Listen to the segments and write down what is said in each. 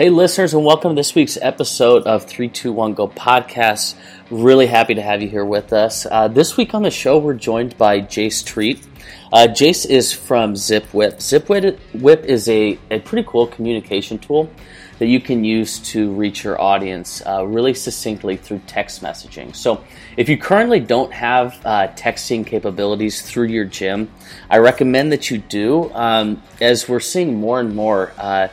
Hey, listeners, and welcome to this week's episode of 321 Go Podcast. Really happy to have you here with us. Uh, this week on the show, we're joined by Jace Treat. Uh, Jace is from ZipWhip. ZipWhip is a, a pretty cool communication tool that you can use to reach your audience uh, really succinctly through text messaging. So, if you currently don't have uh, texting capabilities through your gym, I recommend that you do, um, as we're seeing more and more uh,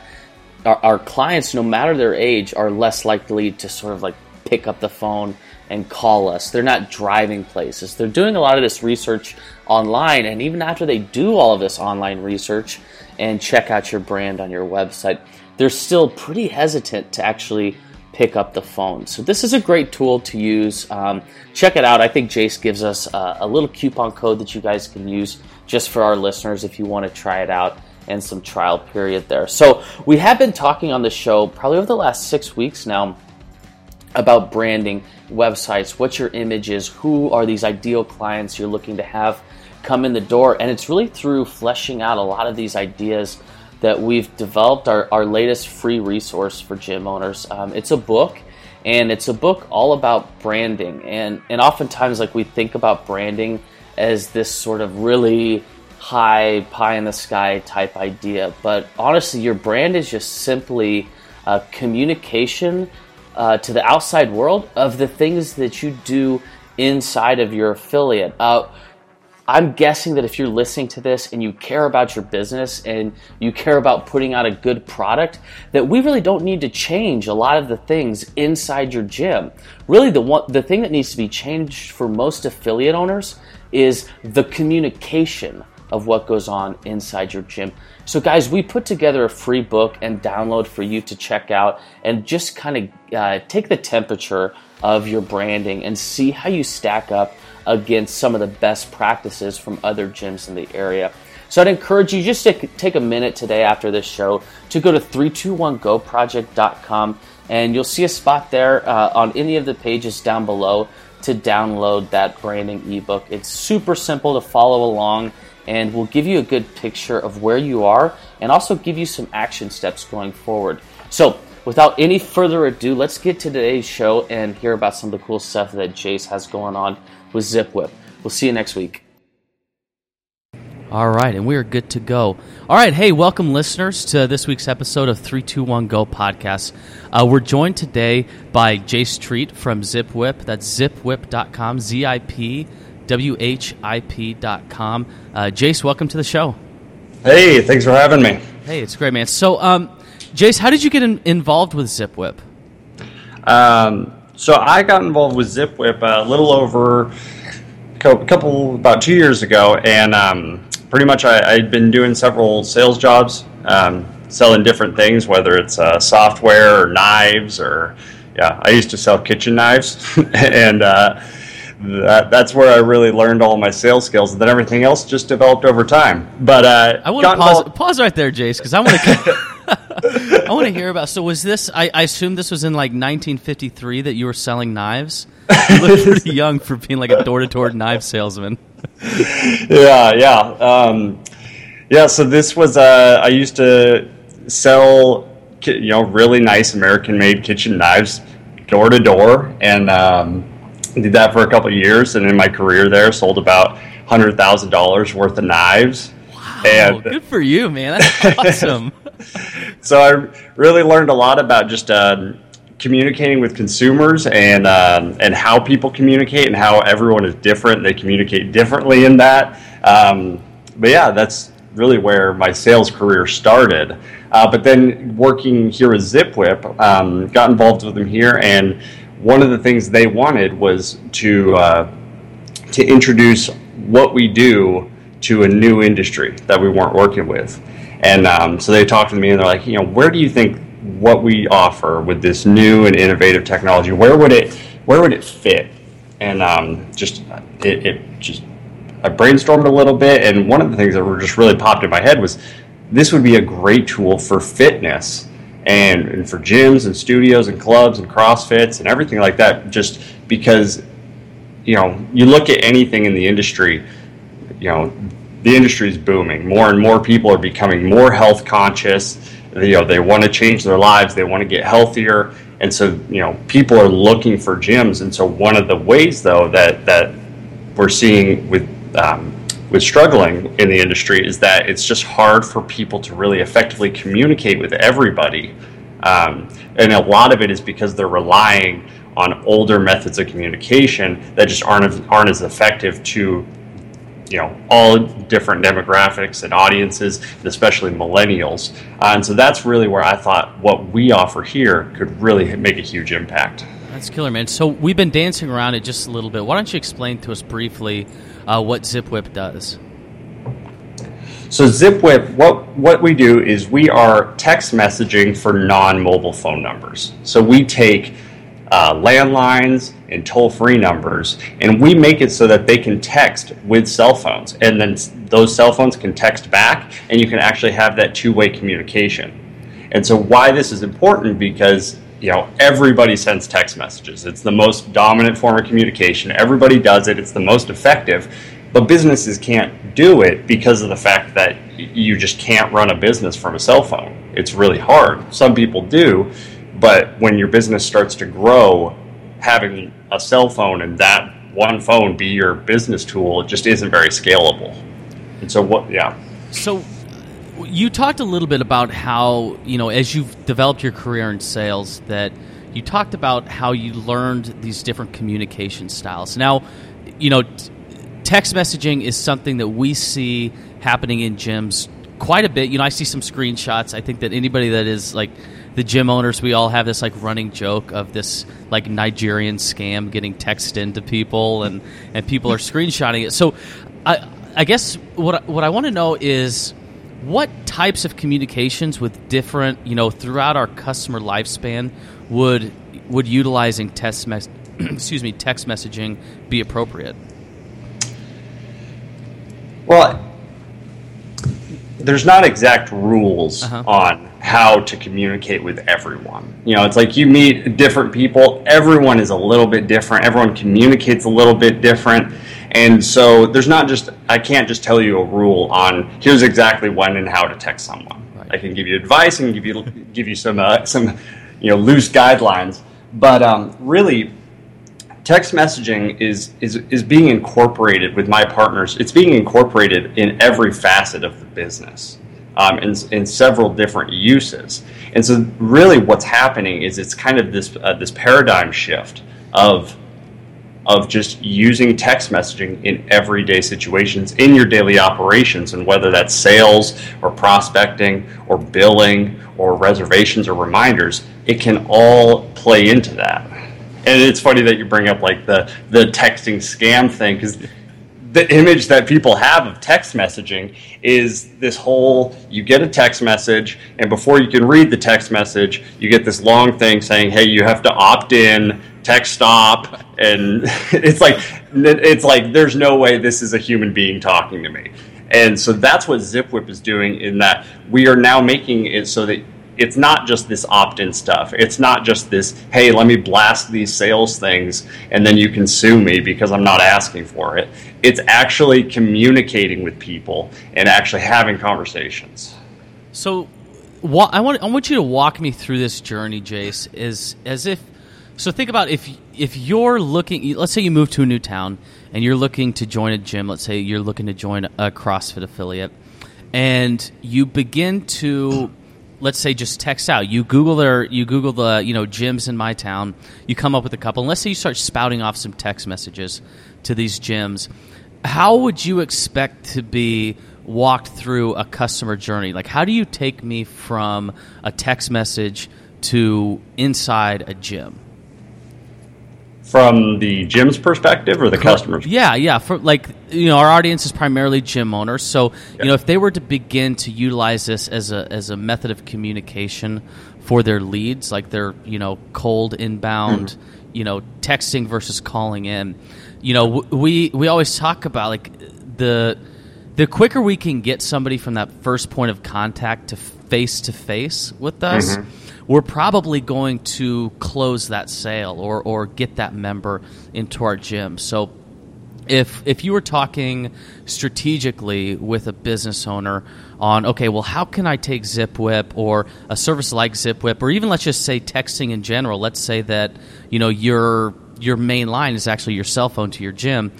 our, our clients, no matter their age, are less likely to sort of like pick up the phone and call us. They're not driving places. They're doing a lot of this research online, and even after they do all of this online research and check out your brand on your website, they're still pretty hesitant to actually pick up the phone. So this is a great tool to use. Um, check it out. I think Jace gives us a, a little coupon code that you guys can use just for our listeners if you want to try it out and some trial period there. So we have been talking on the show probably over the last six weeks now about branding, websites, what your image is, who are these ideal clients you're looking to have come in the door. And it's really through fleshing out a lot of these ideas that we've developed our, our latest free resource for gym owners. Um, it's a book and it's a book all about branding. And, and oftentimes, like we think about branding as this sort of really high pie in the sky type idea. But honestly, your brand is just simply a communication uh, to the outside world of the things that you do inside of your affiliate. Uh, I'm guessing that if you're listening to this and you care about your business and you care about putting out a good product, that we really don't need to change a lot of the things inside your gym. Really, the one, the thing that needs to be changed for most affiliate owners is the communication of what goes on inside your gym. So, guys, we put together a free book and download for you to check out and just kind of uh, take the temperature of your branding and see how you stack up against some of the best practices from other gyms in the area. So I'd encourage you just to take a minute today after this show to go to 321goproject.com and you'll see a spot there uh, on any of the pages down below to download that branding ebook. It's super simple to follow along and we'll give you a good picture of where you are and also give you some action steps going forward. So, without any further ado, let's get to today's show and hear about some of the cool stuff that Jace has going on with ZipWhip. We'll see you next week. All right, and we are good to go. All right, hey, welcome listeners to this week's episode of 321 Go podcast. Uh, we're joined today by Jace Treat from ZipWhip. That's zipwhip.com, Z I P WHIP.com. Uh, Jace, welcome to the show. Hey, thanks for having me. Hey, it's great, man. So, um, Jace, how did you get in, involved with ZipWhip? Um, so, I got involved with ZipWhip a little over a couple, about two years ago, and um, pretty much I, had been doing several sales jobs, um, selling different things, whether it's uh, software or knives or, yeah, I used to sell kitchen knives, and uh, that, that's where I really learned all my sales skills, and then everything else just developed over time. But uh, I want to pause, pause right there, Jace, because I want to I want to hear about. So was this? I, I assume this was in like 1953 that you were selling knives. You look pretty young for being like a door to door knife salesman. yeah, yeah, um, yeah. So this was. Uh, I used to sell, you know, really nice American made kitchen knives door to door, and. Um, did that for a couple years, and in my career there, sold about hundred thousand dollars worth of knives. Wow, and good for you, man! That's awesome. so I really learned a lot about just uh, communicating with consumers and um, and how people communicate and how everyone is different. They communicate differently in that. Um, but yeah, that's really where my sales career started. Uh, but then working here with ZipWhip, um, got involved with them here and one of the things they wanted was to uh, to introduce what we do to a new industry that we weren't working with. And um, so they talked to me and they're like, you know, where do you think what we offer with this new and innovative technology, where would it where would it fit? And um, just it, it just I brainstormed a little bit, and one of the things that were just really popped in my head was this would be a great tool for fitness and, and for gyms and studios and clubs and CrossFits and everything like that, just because you know you look at anything in the industry, you know the industry is booming. More and more people are becoming more health conscious. you know they want to change their lives, they want to get healthier, and so you know people are looking for gyms. And so one of the ways though that that we're seeing with um, with struggling in the industry is that it's just hard for people to really effectively communicate with everybody. Um, and a lot of it is because they're relying on older methods of communication that just aren't aren't as effective to you know all different demographics and audiences, and especially millennials. Uh, and so that's really where I thought what we offer here could really make a huge impact. That's killer, man. So we've been dancing around it just a little bit. Why don't you explain to us briefly uh, what ZipWhip does? So ZipWhip, what what we do is we are text messaging for non-mobile phone numbers. So we take uh, landlines and toll free numbers, and we make it so that they can text with cell phones, and then those cell phones can text back, and you can actually have that two way communication. And so, why this is important because you know everybody sends text messages. It's the most dominant form of communication. Everybody does it. It's the most effective. But businesses can't do it because of the fact that you just can't run a business from a cell phone. It's really hard. Some people do, but when your business starts to grow, having a cell phone and that one phone be your business tool, it just isn't very scalable. And so, what, yeah. So, you talked a little bit about how, you know, as you've developed your career in sales, that you talked about how you learned these different communication styles. Now, you know, t- text messaging is something that we see happening in gyms quite a bit. You know, I see some screenshots. I think that anybody that is like, the gym owners, we all have this like running joke of this like Nigerian scam getting texted into people, and and people are screenshotting it. So, I I guess what what I want to know is what types of communications with different you know throughout our customer lifespan would would utilizing text mes- excuse me text messaging be appropriate? Well, there's not exact rules uh-huh. on how to communicate with everyone. You know, it's like you meet different people, everyone is a little bit different, everyone communicates a little bit different. And so there's not just I can't just tell you a rule on here's exactly when and how to text someone. Right. I can give you advice and give you give you some uh, some you know loose guidelines, but um, really text messaging is, is is being incorporated with my partners. It's being incorporated in every facet of the business, um, in, in several different uses. And so, really, what's happening is it's kind of this uh, this paradigm shift of of just using text messaging in everyday situations in your daily operations, and whether that's sales or prospecting or billing or reservations or reminders, it can all play into that and it's funny that you bring up like the the texting scam thing because the image that people have of text messaging is this whole you get a text message and before you can read the text message you get this long thing saying hey you have to opt in text stop and it's like it's like there's no way this is a human being talking to me. And so that's what zipwhip is doing in that we are now making it so that it's not just this opt-in stuff. It's not just this, hey, let me blast these sales things and then you can sue me because I'm not asking for it. It's actually communicating with people and actually having conversations. So I want I want you to walk me through this journey, Jace, is as if so think about if if you're looking let's say you move to a new town and you're looking to join a gym, let's say you're looking to join a CrossFit affiliate and you begin to let's say just text out. You Google their, you Google the, you know, gyms in my town. You come up with a couple. And let's say you start spouting off some text messages to these gyms. How would you expect to be walked through a customer journey? Like, how do you take me from a text message to inside a gym? From the gym's perspective or the customers? Yeah, yeah. For like you know, our audience is primarily gym owners, so yeah. you know, if they were to begin to utilize this as a as a method of communication for their leads, like their you know cold inbound, mm-hmm. you know, texting versus calling in, you know, we we always talk about like the the quicker we can get somebody from that first point of contact to face to face with us. Mm-hmm we're probably going to close that sale or, or get that member into our gym. So if if you were talking strategically with a business owner on okay well how can i take zipwhip or a service like zipwhip or even let's just say texting in general let's say that you know your your main line is actually your cell phone to your gym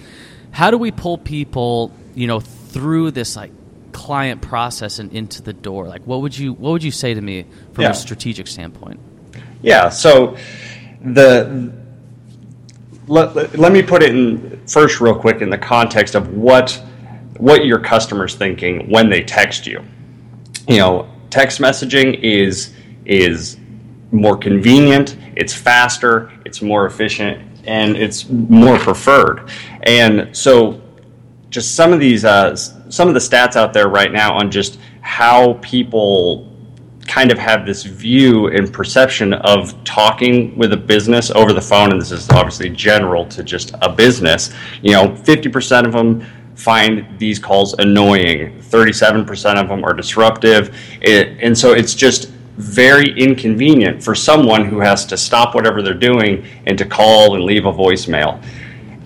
how do we pull people you know through this like client process and into the door like what would you what would you say to me from yeah. a strategic standpoint yeah so the let, let, let me put it in first real quick in the context of what what your customer's thinking when they text you. You know, text messaging is is more convenient, it's faster, it's more efficient, and it's more preferred. And so, just some of these, uh, some of the stats out there right now on just how people kind of have this view and perception of talking with a business over the phone, and this is obviously general to just a business. You know, 50% of them find these calls annoying, 37% of them are disruptive, it, and so it's just very inconvenient for someone who has to stop whatever they're doing and to call and leave a voicemail.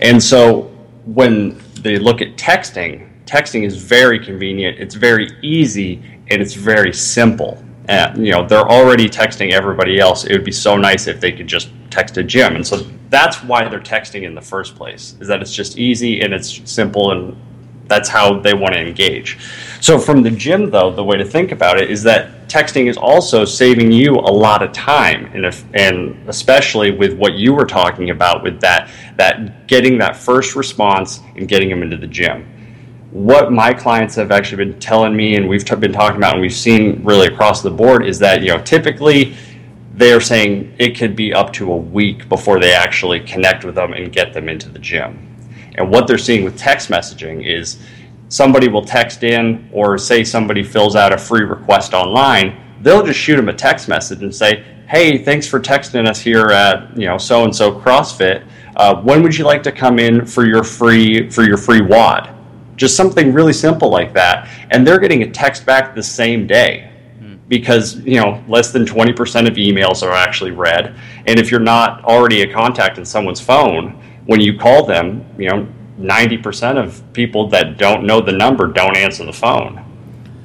And so when they look at texting, texting is very convenient, it's very easy, and it's very simple. And you know they're already texting everybody else. It would be so nice if they could just text a gym and so that's why they're texting in the first place is that it's just easy and it's simple and that's how they want to engage. So from the gym though the way to think about it is that texting is also saving you a lot of time and if, and especially with what you were talking about with that that getting that first response and getting them into the gym what my clients have actually been telling me and we've t- been talking about and we've seen really across the board is that you know typically they're saying it could be up to a week before they actually connect with them and get them into the gym. And what they're seeing with text messaging is somebody will text in or say somebody fills out a free request online they'll just shoot them a text message and say hey thanks for texting us here at you know so and so crossfit. Uh, when would you like to come in for your free for your free WOD just something really simple like that. And they're getting a text back the same day because you know less than 20% of emails are actually read and if you're not already a contact in someone's phone when you call them you know 90% of people that don't know the number don't answer the phone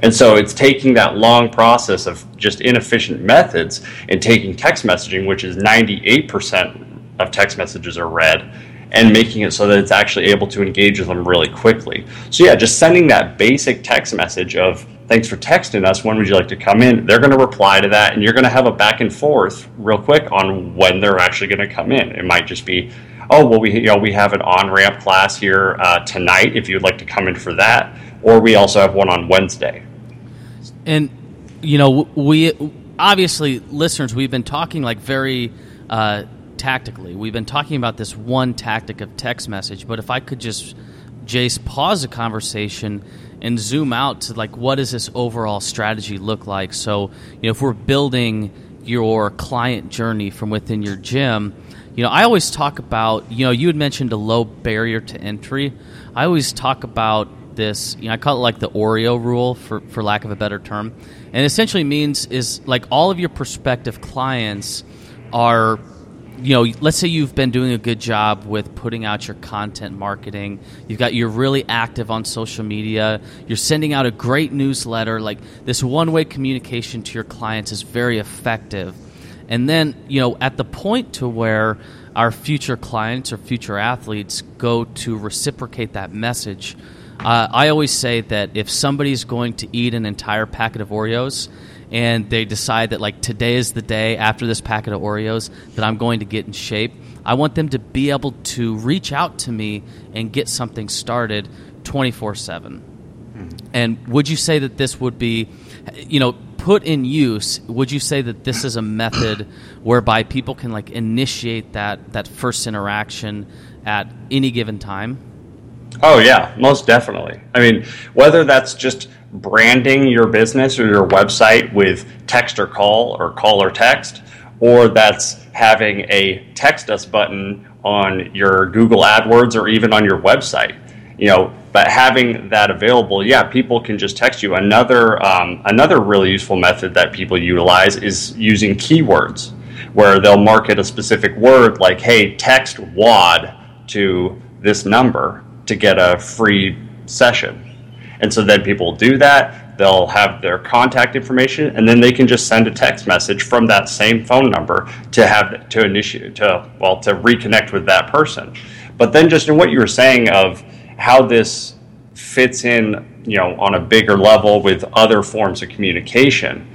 and so it's taking that long process of just inefficient methods and taking text messaging which is 98% of text messages are read and making it so that it's actually able to engage with them really quickly. So yeah, just sending that basic text message of thanks for texting us. When would you like to come in? They're going to reply to that, and you're going to have a back and forth real quick on when they're actually going to come in. It might just be, oh well, we you know we have an on ramp class here uh, tonight. If you'd like to come in for that, or we also have one on Wednesday. And you know we obviously listeners, we've been talking like very. Uh, tactically. We've been talking about this one tactic of text message, but if I could just, Jace, pause the conversation and zoom out to like what does this overall strategy look like? So, you know, if we're building your client journey from within your gym, you know, I always talk about, you know, you had mentioned a low barrier to entry. I always talk about this, you know, I call it like the Oreo rule for, for lack of a better term. And essentially means is like all of your prospective clients are you know, let's say you've been doing a good job with putting out your content marketing. You've got you're really active on social media. You're sending out a great newsletter. Like this one-way communication to your clients is very effective. And then, you know, at the point to where our future clients or future athletes go to reciprocate that message, uh, I always say that if somebody's going to eat an entire packet of Oreos, and they decide that like today is the day after this packet of Oreos that I'm going to get in shape, I want them to be able to reach out to me and get something started 24 7. Mm-hmm. And would you say that this would be, you know, put in use? Would you say that this is a method whereby people can like initiate that that first interaction at any given time? Oh yeah, most definitely. I mean, whether that's just branding your business or your website with text or call or call or text, or that's having a text us button on your Google AdWords or even on your website. You know, but having that available, yeah, people can just text you. Another um, another really useful method that people utilize is using keywords, where they'll market a specific word like, "Hey, text WOD to this number." To get a free session. And so then people do that. They'll have their contact information, and then they can just send a text message from that same phone number to have to initiate to well to reconnect with that person. But then just in what you were saying of how this fits in, you know, on a bigger level with other forms of communication.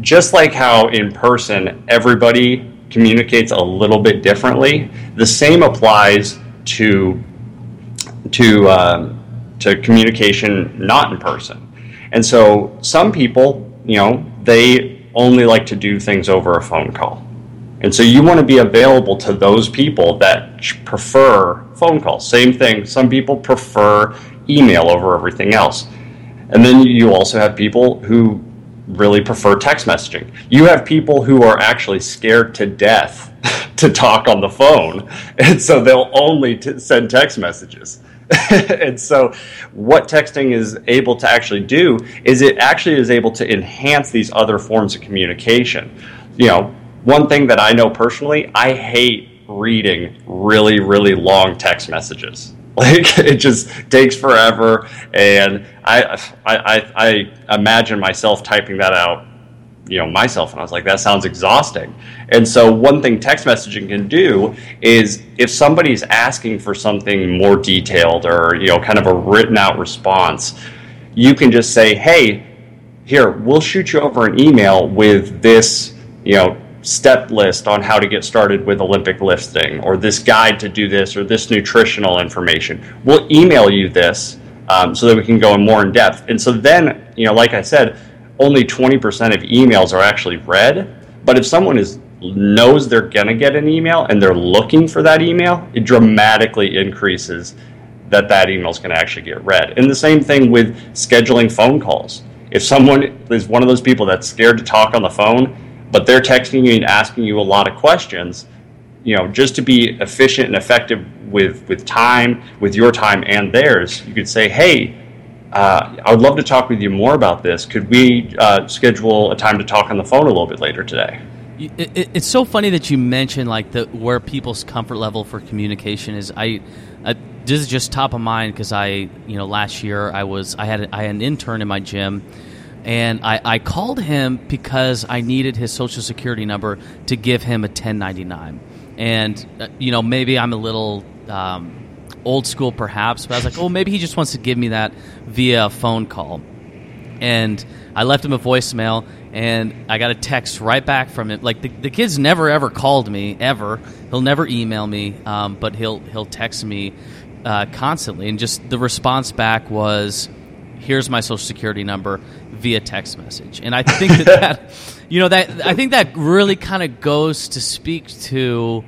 Just like how in person everybody communicates a little bit differently, the same applies to to um, to communication not in person. And so some people, you know, they only like to do things over a phone call. And so you want to be available to those people that prefer phone calls. Same thing, some people prefer email over everything else. And then you also have people who really prefer text messaging. You have people who are actually scared to death to talk on the phone, and so they'll only t- send text messages. and so, what texting is able to actually do is it actually is able to enhance these other forms of communication. You know, one thing that I know personally, I hate reading really, really long text messages. Like it just takes forever, and I, I, I, imagine myself typing that out, you know, myself, and I was like, that sounds exhausting. And so, one thing text messaging can do is if somebody's asking for something more detailed or you know, kind of a written out response, you can just say, hey, here, we'll shoot you over an email with this, you know, step list on how to get started with Olympic lifting, or this guide to do this, or this nutritional information. We'll email you this um, so that we can go in more in depth. And so then, you know, like I said, only 20% of emails are actually read. But if someone is knows they're going to get an email and they're looking for that email, it dramatically increases that that email is going to actually get read. And the same thing with scheduling phone calls. If someone is one of those people that's scared to talk on the phone, but they're texting you and asking you a lot of questions, you know, just to be efficient and effective with with time, with your time and theirs, you could say, hey. Uh, I would love to talk with you more about this. Could we uh, schedule a time to talk on the phone a little bit later today? It, it, it's so funny that you mentioned like the where people's comfort level for communication is. I, I this is just top of mind because I, you know, last year I was I had a, I had an intern in my gym and I, I, called him because I needed his social security number to give him a 1099. And, uh, you know, maybe I'm a little um, old school perhaps, but I was like, oh, maybe he just wants to give me that via a phone call. And I left him a voicemail, and I got a text right back from him. Like the, the kid's never ever called me ever. He'll never email me, um, but he'll he'll text me uh, constantly. And just the response back was, "Here's my social security number via text message. And I think that, that you know that I think that really kind of goes to speak to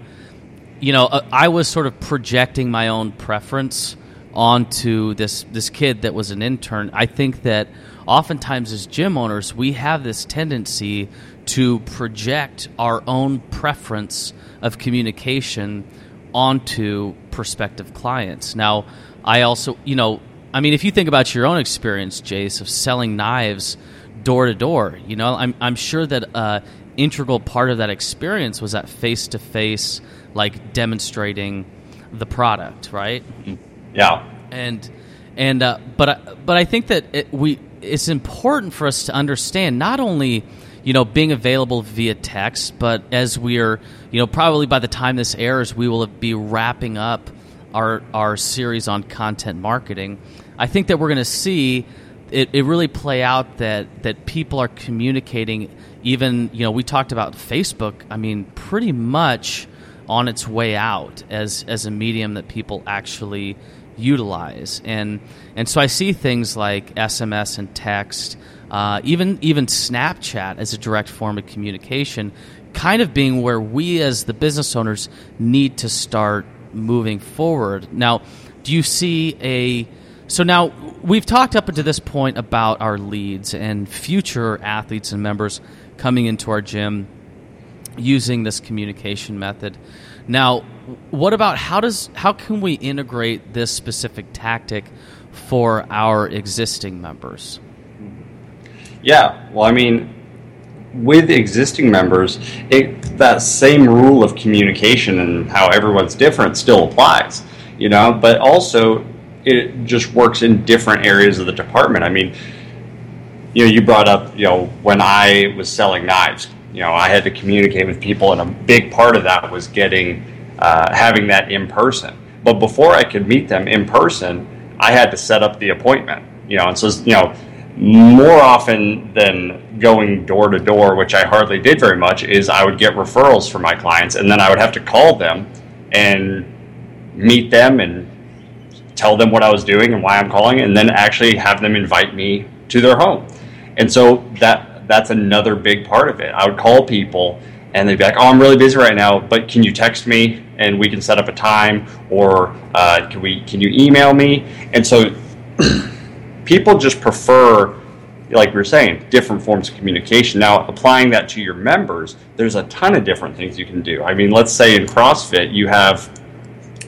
you know uh, I was sort of projecting my own preference onto this this kid that was an intern. I think that oftentimes as gym owners we have this tendency to project our own preference of communication onto prospective clients. Now, I also, you know, I mean, if you think about your own experience, Jace, of selling knives door to door, you know, I'm, I'm sure that uh, integral part of that experience was that face to face, like demonstrating the product, right? Yeah. And and uh, but but I think that it, we it's important for us to understand not only you know being available via text, but as we are you know probably by the time this airs, we will be wrapping up our our series on content marketing. I think that we're going to see it, it really play out that that people are communicating. Even you know, we talked about Facebook. I mean, pretty much on its way out as as a medium that people actually utilize. And and so I see things like SMS and text, uh, even even Snapchat as a direct form of communication, kind of being where we as the business owners need to start moving forward. Now, do you see a so now we've talked up until this point about our leads and future athletes and members coming into our gym using this communication method. Now, what about how does how can we integrate this specific tactic for our existing members? Yeah, well, I mean, with existing members, it, that same rule of communication and how everyone's different still applies you know, but also it just works in different areas of the department. I mean, you know, you brought up, you know, when I was selling knives, you know, I had to communicate with people, and a big part of that was getting uh, having that in person. But before I could meet them in person, I had to set up the appointment. You know, and so you know, more often than going door to door, which I hardly did very much, is I would get referrals for my clients, and then I would have to call them and meet them and tell them what I was doing and why I'm calling, and then actually have them invite me to their home. And so that that's another big part of it. I would call people and they'd be like, "Oh, I'm really busy right now, but can you text me and we can set up a time, or uh, can we can you email me?" And so people just prefer, like we were saying, different forms of communication. Now, applying that to your members, there's a ton of different things you can do. I mean, let's say in CrossFit you have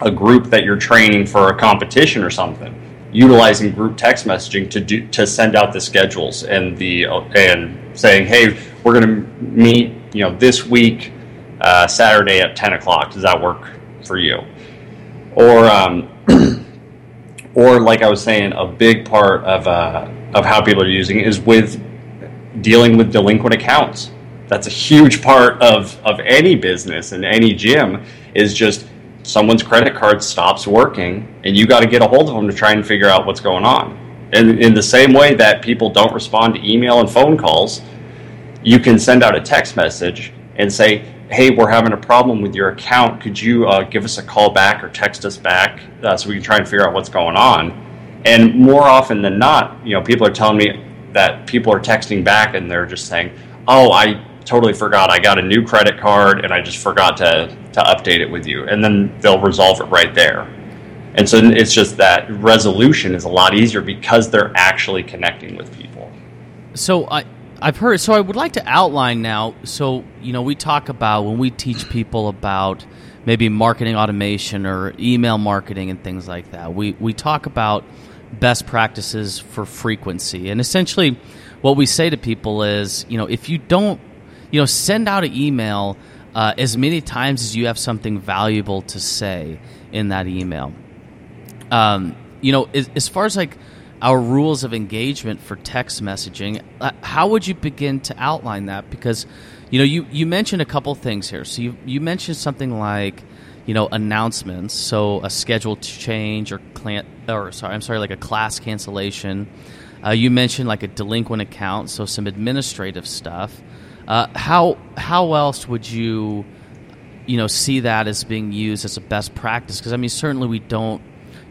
a group that you're training for a competition or something utilizing group text messaging to do to send out the schedules and the and saying, hey, we're going to meet, you know, this week, uh, Saturday at 10 o'clock. Does that work for you? Or, um, or like I was saying, a big part of uh, of how people are using is with dealing with delinquent accounts. That's a huge part of of any business and any gym is just someone's credit card stops working and you got to get a hold of them to try and figure out what's going on. And in the same way that people don't respond to email and phone calls, you can send out a text message and say, "Hey, we're having a problem with your account. Could you uh, give us a call back or text us back uh, so we can try and figure out what's going on?" And more often than not, you know, people are telling me that people are texting back and they're just saying, "Oh, I totally forgot. I got a new credit card and I just forgot to, to update it with you. And then they'll resolve it right there. And so it's just that resolution is a lot easier because they're actually connecting with people. So I, I've heard, so I would like to outline now. So, you know, we talk about when we teach people about maybe marketing automation or email marketing and things like that, we, we talk about best practices for frequency. And essentially, what we say to people is, you know, if you don't you know, send out an email uh, as many times as you have something valuable to say in that email. Um, you know, as, as, far as like our rules of engagement for text messaging, uh, how would you begin to outline that? Because, you know, you, you mentioned a couple things here. So you, you mentioned something like, you know, announcements. So a schedule change or client, or sorry, I'm sorry, like a class cancellation. Uh, you mentioned like a delinquent account, so some administrative stuff. Uh, how how else would you you know see that as being used as a best practice? Because I mean, certainly we don't.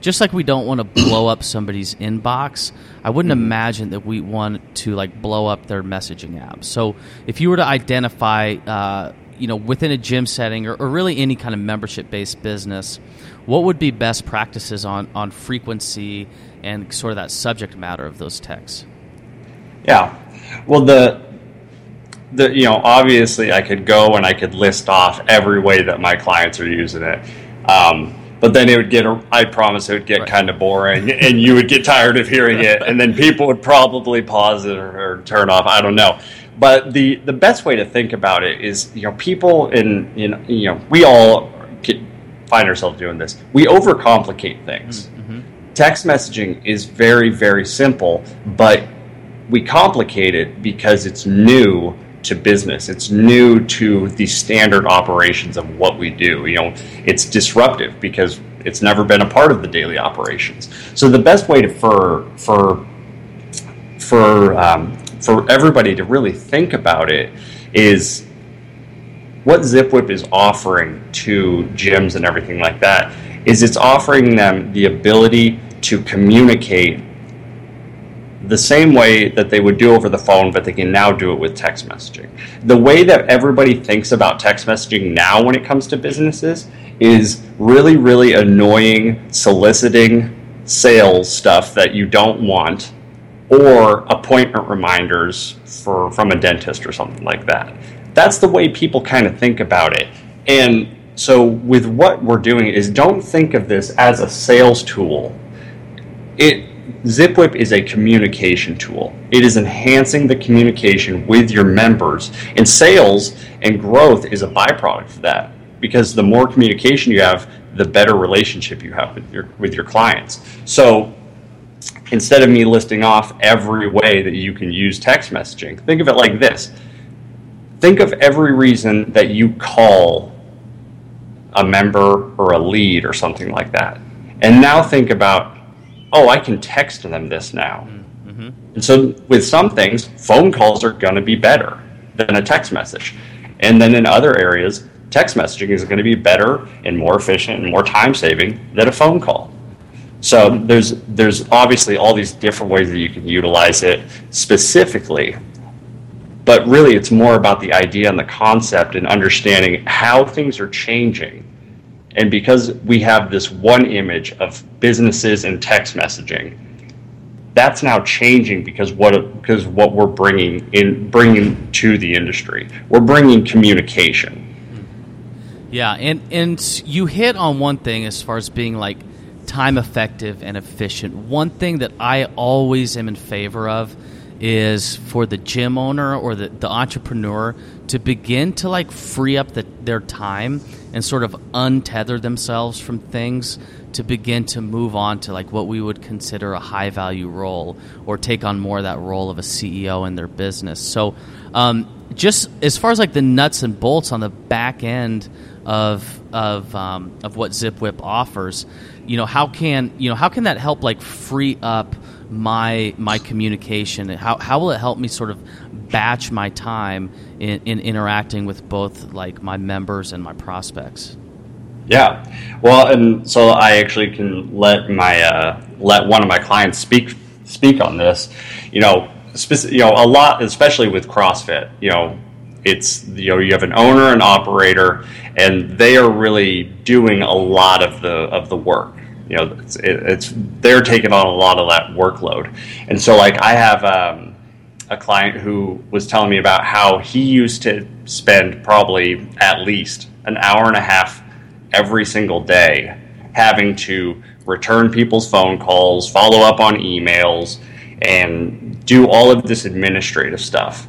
Just like we don't want to blow up somebody's inbox, I wouldn't mm-hmm. imagine that we want to like blow up their messaging app. So, if you were to identify, uh, you know, within a gym setting or, or really any kind of membership-based business, what would be best practices on on frequency and sort of that subject matter of those texts? Yeah, well, the the, you know, obviously I could go and I could list off every way that my clients are using it. Um, but then it would get, I promise it would get right. kind of boring and you would get tired of hearing it. And then people would probably pause it or, or turn off. I don't know. But the, the best way to think about it is, you know, people in, in you know, we all find ourselves doing this. We overcomplicate things. Mm-hmm. Text messaging is very, very simple, but we complicate it because it's new to business. It's new to the standard operations of what we do. You know, it's disruptive because it's never been a part of the daily operations. So the best way to for for for um, for everybody to really think about it is what ZipWhip is offering to gyms and everything like that is it's offering them the ability to communicate the same way that they would do over the phone, but they can now do it with text messaging. The way that everybody thinks about text messaging now when it comes to businesses is really, really annoying, soliciting sales stuff that you don't want, or appointment reminders for from a dentist or something like that. That's the way people kind of think about it. And so with what we're doing is don't think of this as a sales tool. It ZipWhip is a communication tool. It is enhancing the communication with your members, and sales and growth is a byproduct of that. because the more communication you have, the better relationship you have with your with your clients. So instead of me listing off every way that you can use text messaging, think of it like this. Think of every reason that you call a member or a lead or something like that. And now think about, oh, I can text them this now. Mm-hmm. And so with some things, phone calls are going to be better than a text message. And then in other areas, text messaging is going to be better and more efficient and more time saving than a phone call. So there's there's obviously all these different ways that you can utilize it specifically. But really it's more about the idea and the concept and understanding how things are changing. And because we have this one image of businesses and text messaging, that's now changing because what because what we're bringing in bringing to the industry. We're bringing communication. Yeah, and and you hit on one thing as far as being like time effective and efficient. One thing that I always am in favor of is for the gym owner or the, the entrepreneur to begin to like free up the, their time and sort of untether themselves from things to begin to move on to like what we would consider a high value role or take on more that role of a CEO in their business. So, um, just as far as like the nuts and bolts on the back end of of um, of what ZipWhip offers, you know how can you know how can that help like free up my my communication? How how will it help me sort of batch my time in, in interacting with both like my members and my prospects? Yeah, well, and so I actually can let my uh, let one of my clients speak speak on this. You know, speci- you know a lot, especially with CrossFit. You know, it's you know you have an owner and operator, and they are really doing a lot of the of the work. You know, it's, it, it's they're taking on a lot of that workload, and so like I have. Um, a client who was telling me about how he used to spend probably at least an hour and a half every single day having to return people's phone calls, follow up on emails, and do all of this administrative stuff.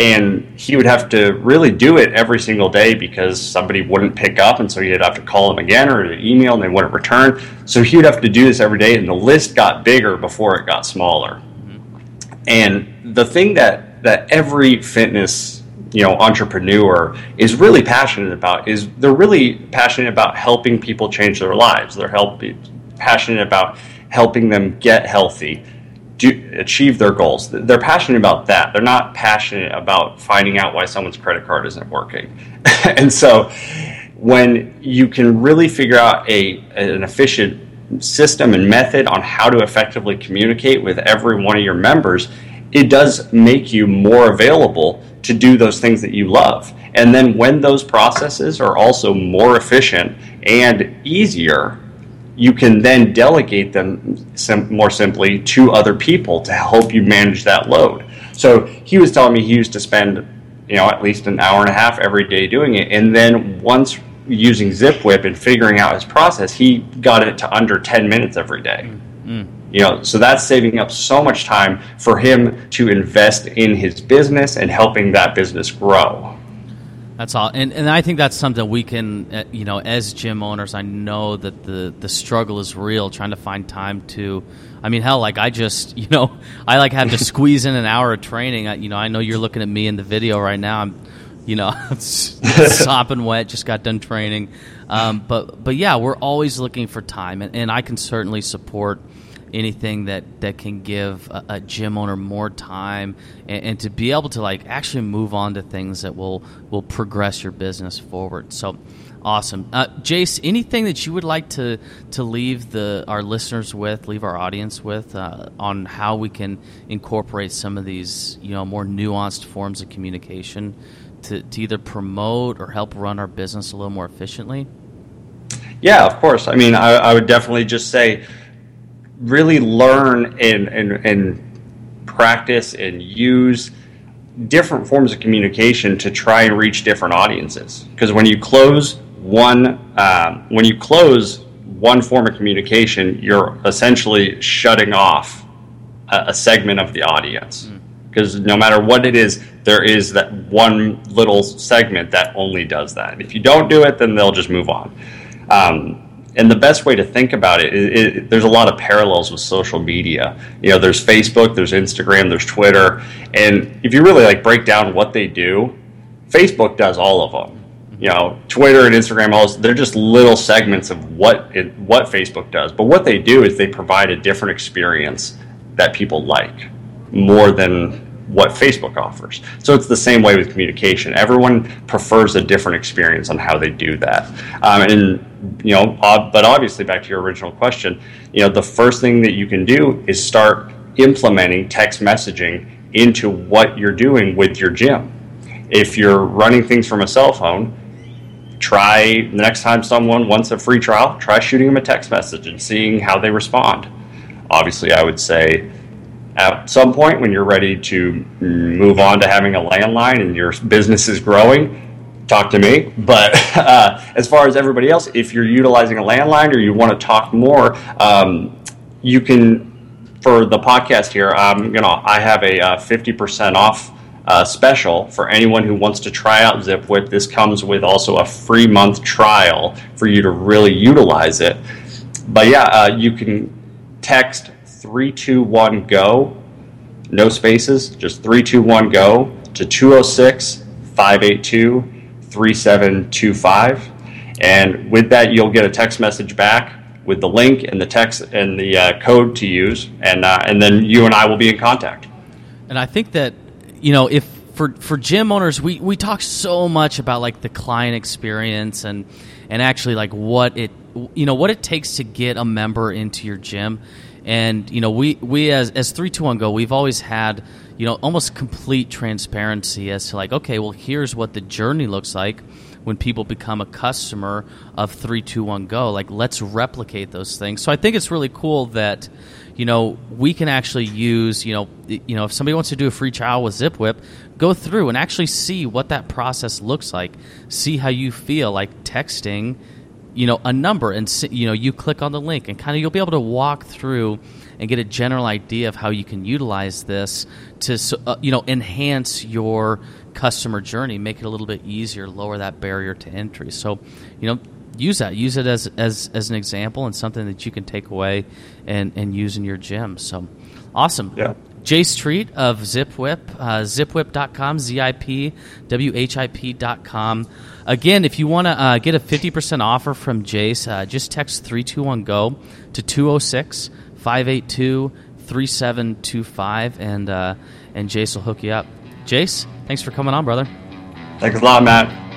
And he would have to really do it every single day because somebody wouldn't pick up, and so he'd have to call them again or email, and they wouldn't return. So he would have to do this every day, and the list got bigger before it got smaller. And the thing that that every fitness you know entrepreneur is really passionate about is they're really passionate about helping people change their lives they're helping passionate about helping them get healthy do, achieve their goals. They're passionate about that. They're not passionate about finding out why someone's credit card isn't working. And so when you can really figure out a an efficient system and method on how to effectively communicate with every one of your members it does make you more available to do those things that you love. And then when those processes are also more efficient and easier, you can then delegate them sim- more simply to other people to help you manage that load. So he was telling me he used to spend, you know, at least an hour and a half every day doing it. And then once using ZipWhip and figuring out his process, he got it to under 10 minutes every day. Mm-hmm. You know, so that's saving up so much time for him to invest in his business and helping that business grow. That's all, and and I think that's something we can, uh, you know, as gym owners, I know that the the struggle is real, trying to find time to. I mean, hell, like I just, you know, I like have to squeeze in an hour of training. I, you know, I know you're looking at me in the video right now. I'm, you know, sopping wet. Just got done training, um, but but yeah, we're always looking for time, and, and I can certainly support anything that that can give a, a gym owner more time and, and, to be able to like actually move on to things that will will progress your business forward. So awesome. Uh, jace anything that you would like to to leave the our listeners with leave our audience with uh, on how we can incorporate some of these you know more nuanced forms of communication to, to either promote or help run our business a little more efficiently? Yeah of course. I mean I, I would definitely just say really learn and, and, and practice and use different forms of communication to try and reach different audiences. Because when you close one, um, when you close one form of communication, you're essentially shutting off a, a segment of the audience. Mm. because no matter what it is, there is that one little segment that only does that. If you don't do it, then they'll just move on. Um, and the best way to think about it, it, it, there's a lot of parallels with social media. You know, there's Facebook, there's Instagram, there's Twitter, and if you really like break down what they do, Facebook does all of them. You know, Twitter and Instagram, all they're just little segments of what it, what Facebook does. But what they do is they provide a different experience that people like more than what Facebook offers. So it's the same way with communication. Everyone prefers a different experience on how they do that. Um, and you know, but obviously, back to your original question, you know, the first thing that you can do is start implementing text messaging into what you're doing with your gym. If you're running things from a cell phone, try the next time someone wants a free trial, try shooting them a text message and seeing how they respond. Obviously, I would say at some point when you're ready to move on to having a landline and your business is growing, talk to me. But uh, as far as everybody else, if you're utilizing a landline or you want to talk more, um, you can. For the podcast here, you know, I have a uh, fifty percent off uh, special for anyone who wants to try out ZipWhip. This comes with also a free month trial for you to really utilize it. But yeah, uh, you can text 321 GO, no spaces, just 321 GO to 206 582 3725. And with that, you'll get a text message back with the link and the text and the uh, code to use, and uh, and then you and I will be in contact. And I think that you know if for for gym owners, we we talk so much about like the client experience and and actually like what it you know what it takes to get a member into your gym and you know, we we as as three two one go, we've always had you know almost complete transparency as to like, okay, well, here's what the journey looks like when people become a customer of 321 go. Like let's replicate those things. So i think it's really cool that you know we can actually use you know you know if somebody wants to do a free trial with zipwhip go through and actually see what that process looks like. See how you feel like texting you know a number and you know you click on the link and kind of you'll be able to walk through and get a general idea of how you can utilize this to uh, you know enhance your customer journey make it a little bit easier lower that barrier to entry. So you know use that. Use it as as as an example and something that you can take away and and use in your gym. So awesome. Yeah. Jace Treat of ZipWhip, uh, zipwhip.com, Z-I-P-W-H-I-P.com. Again, if you want to uh, get a 50% offer from Jace, uh, just text 321-GO to 206-582-3725, and, uh, and Jace will hook you up. Jace, thanks for coming on, brother. Thanks a lot, Matt.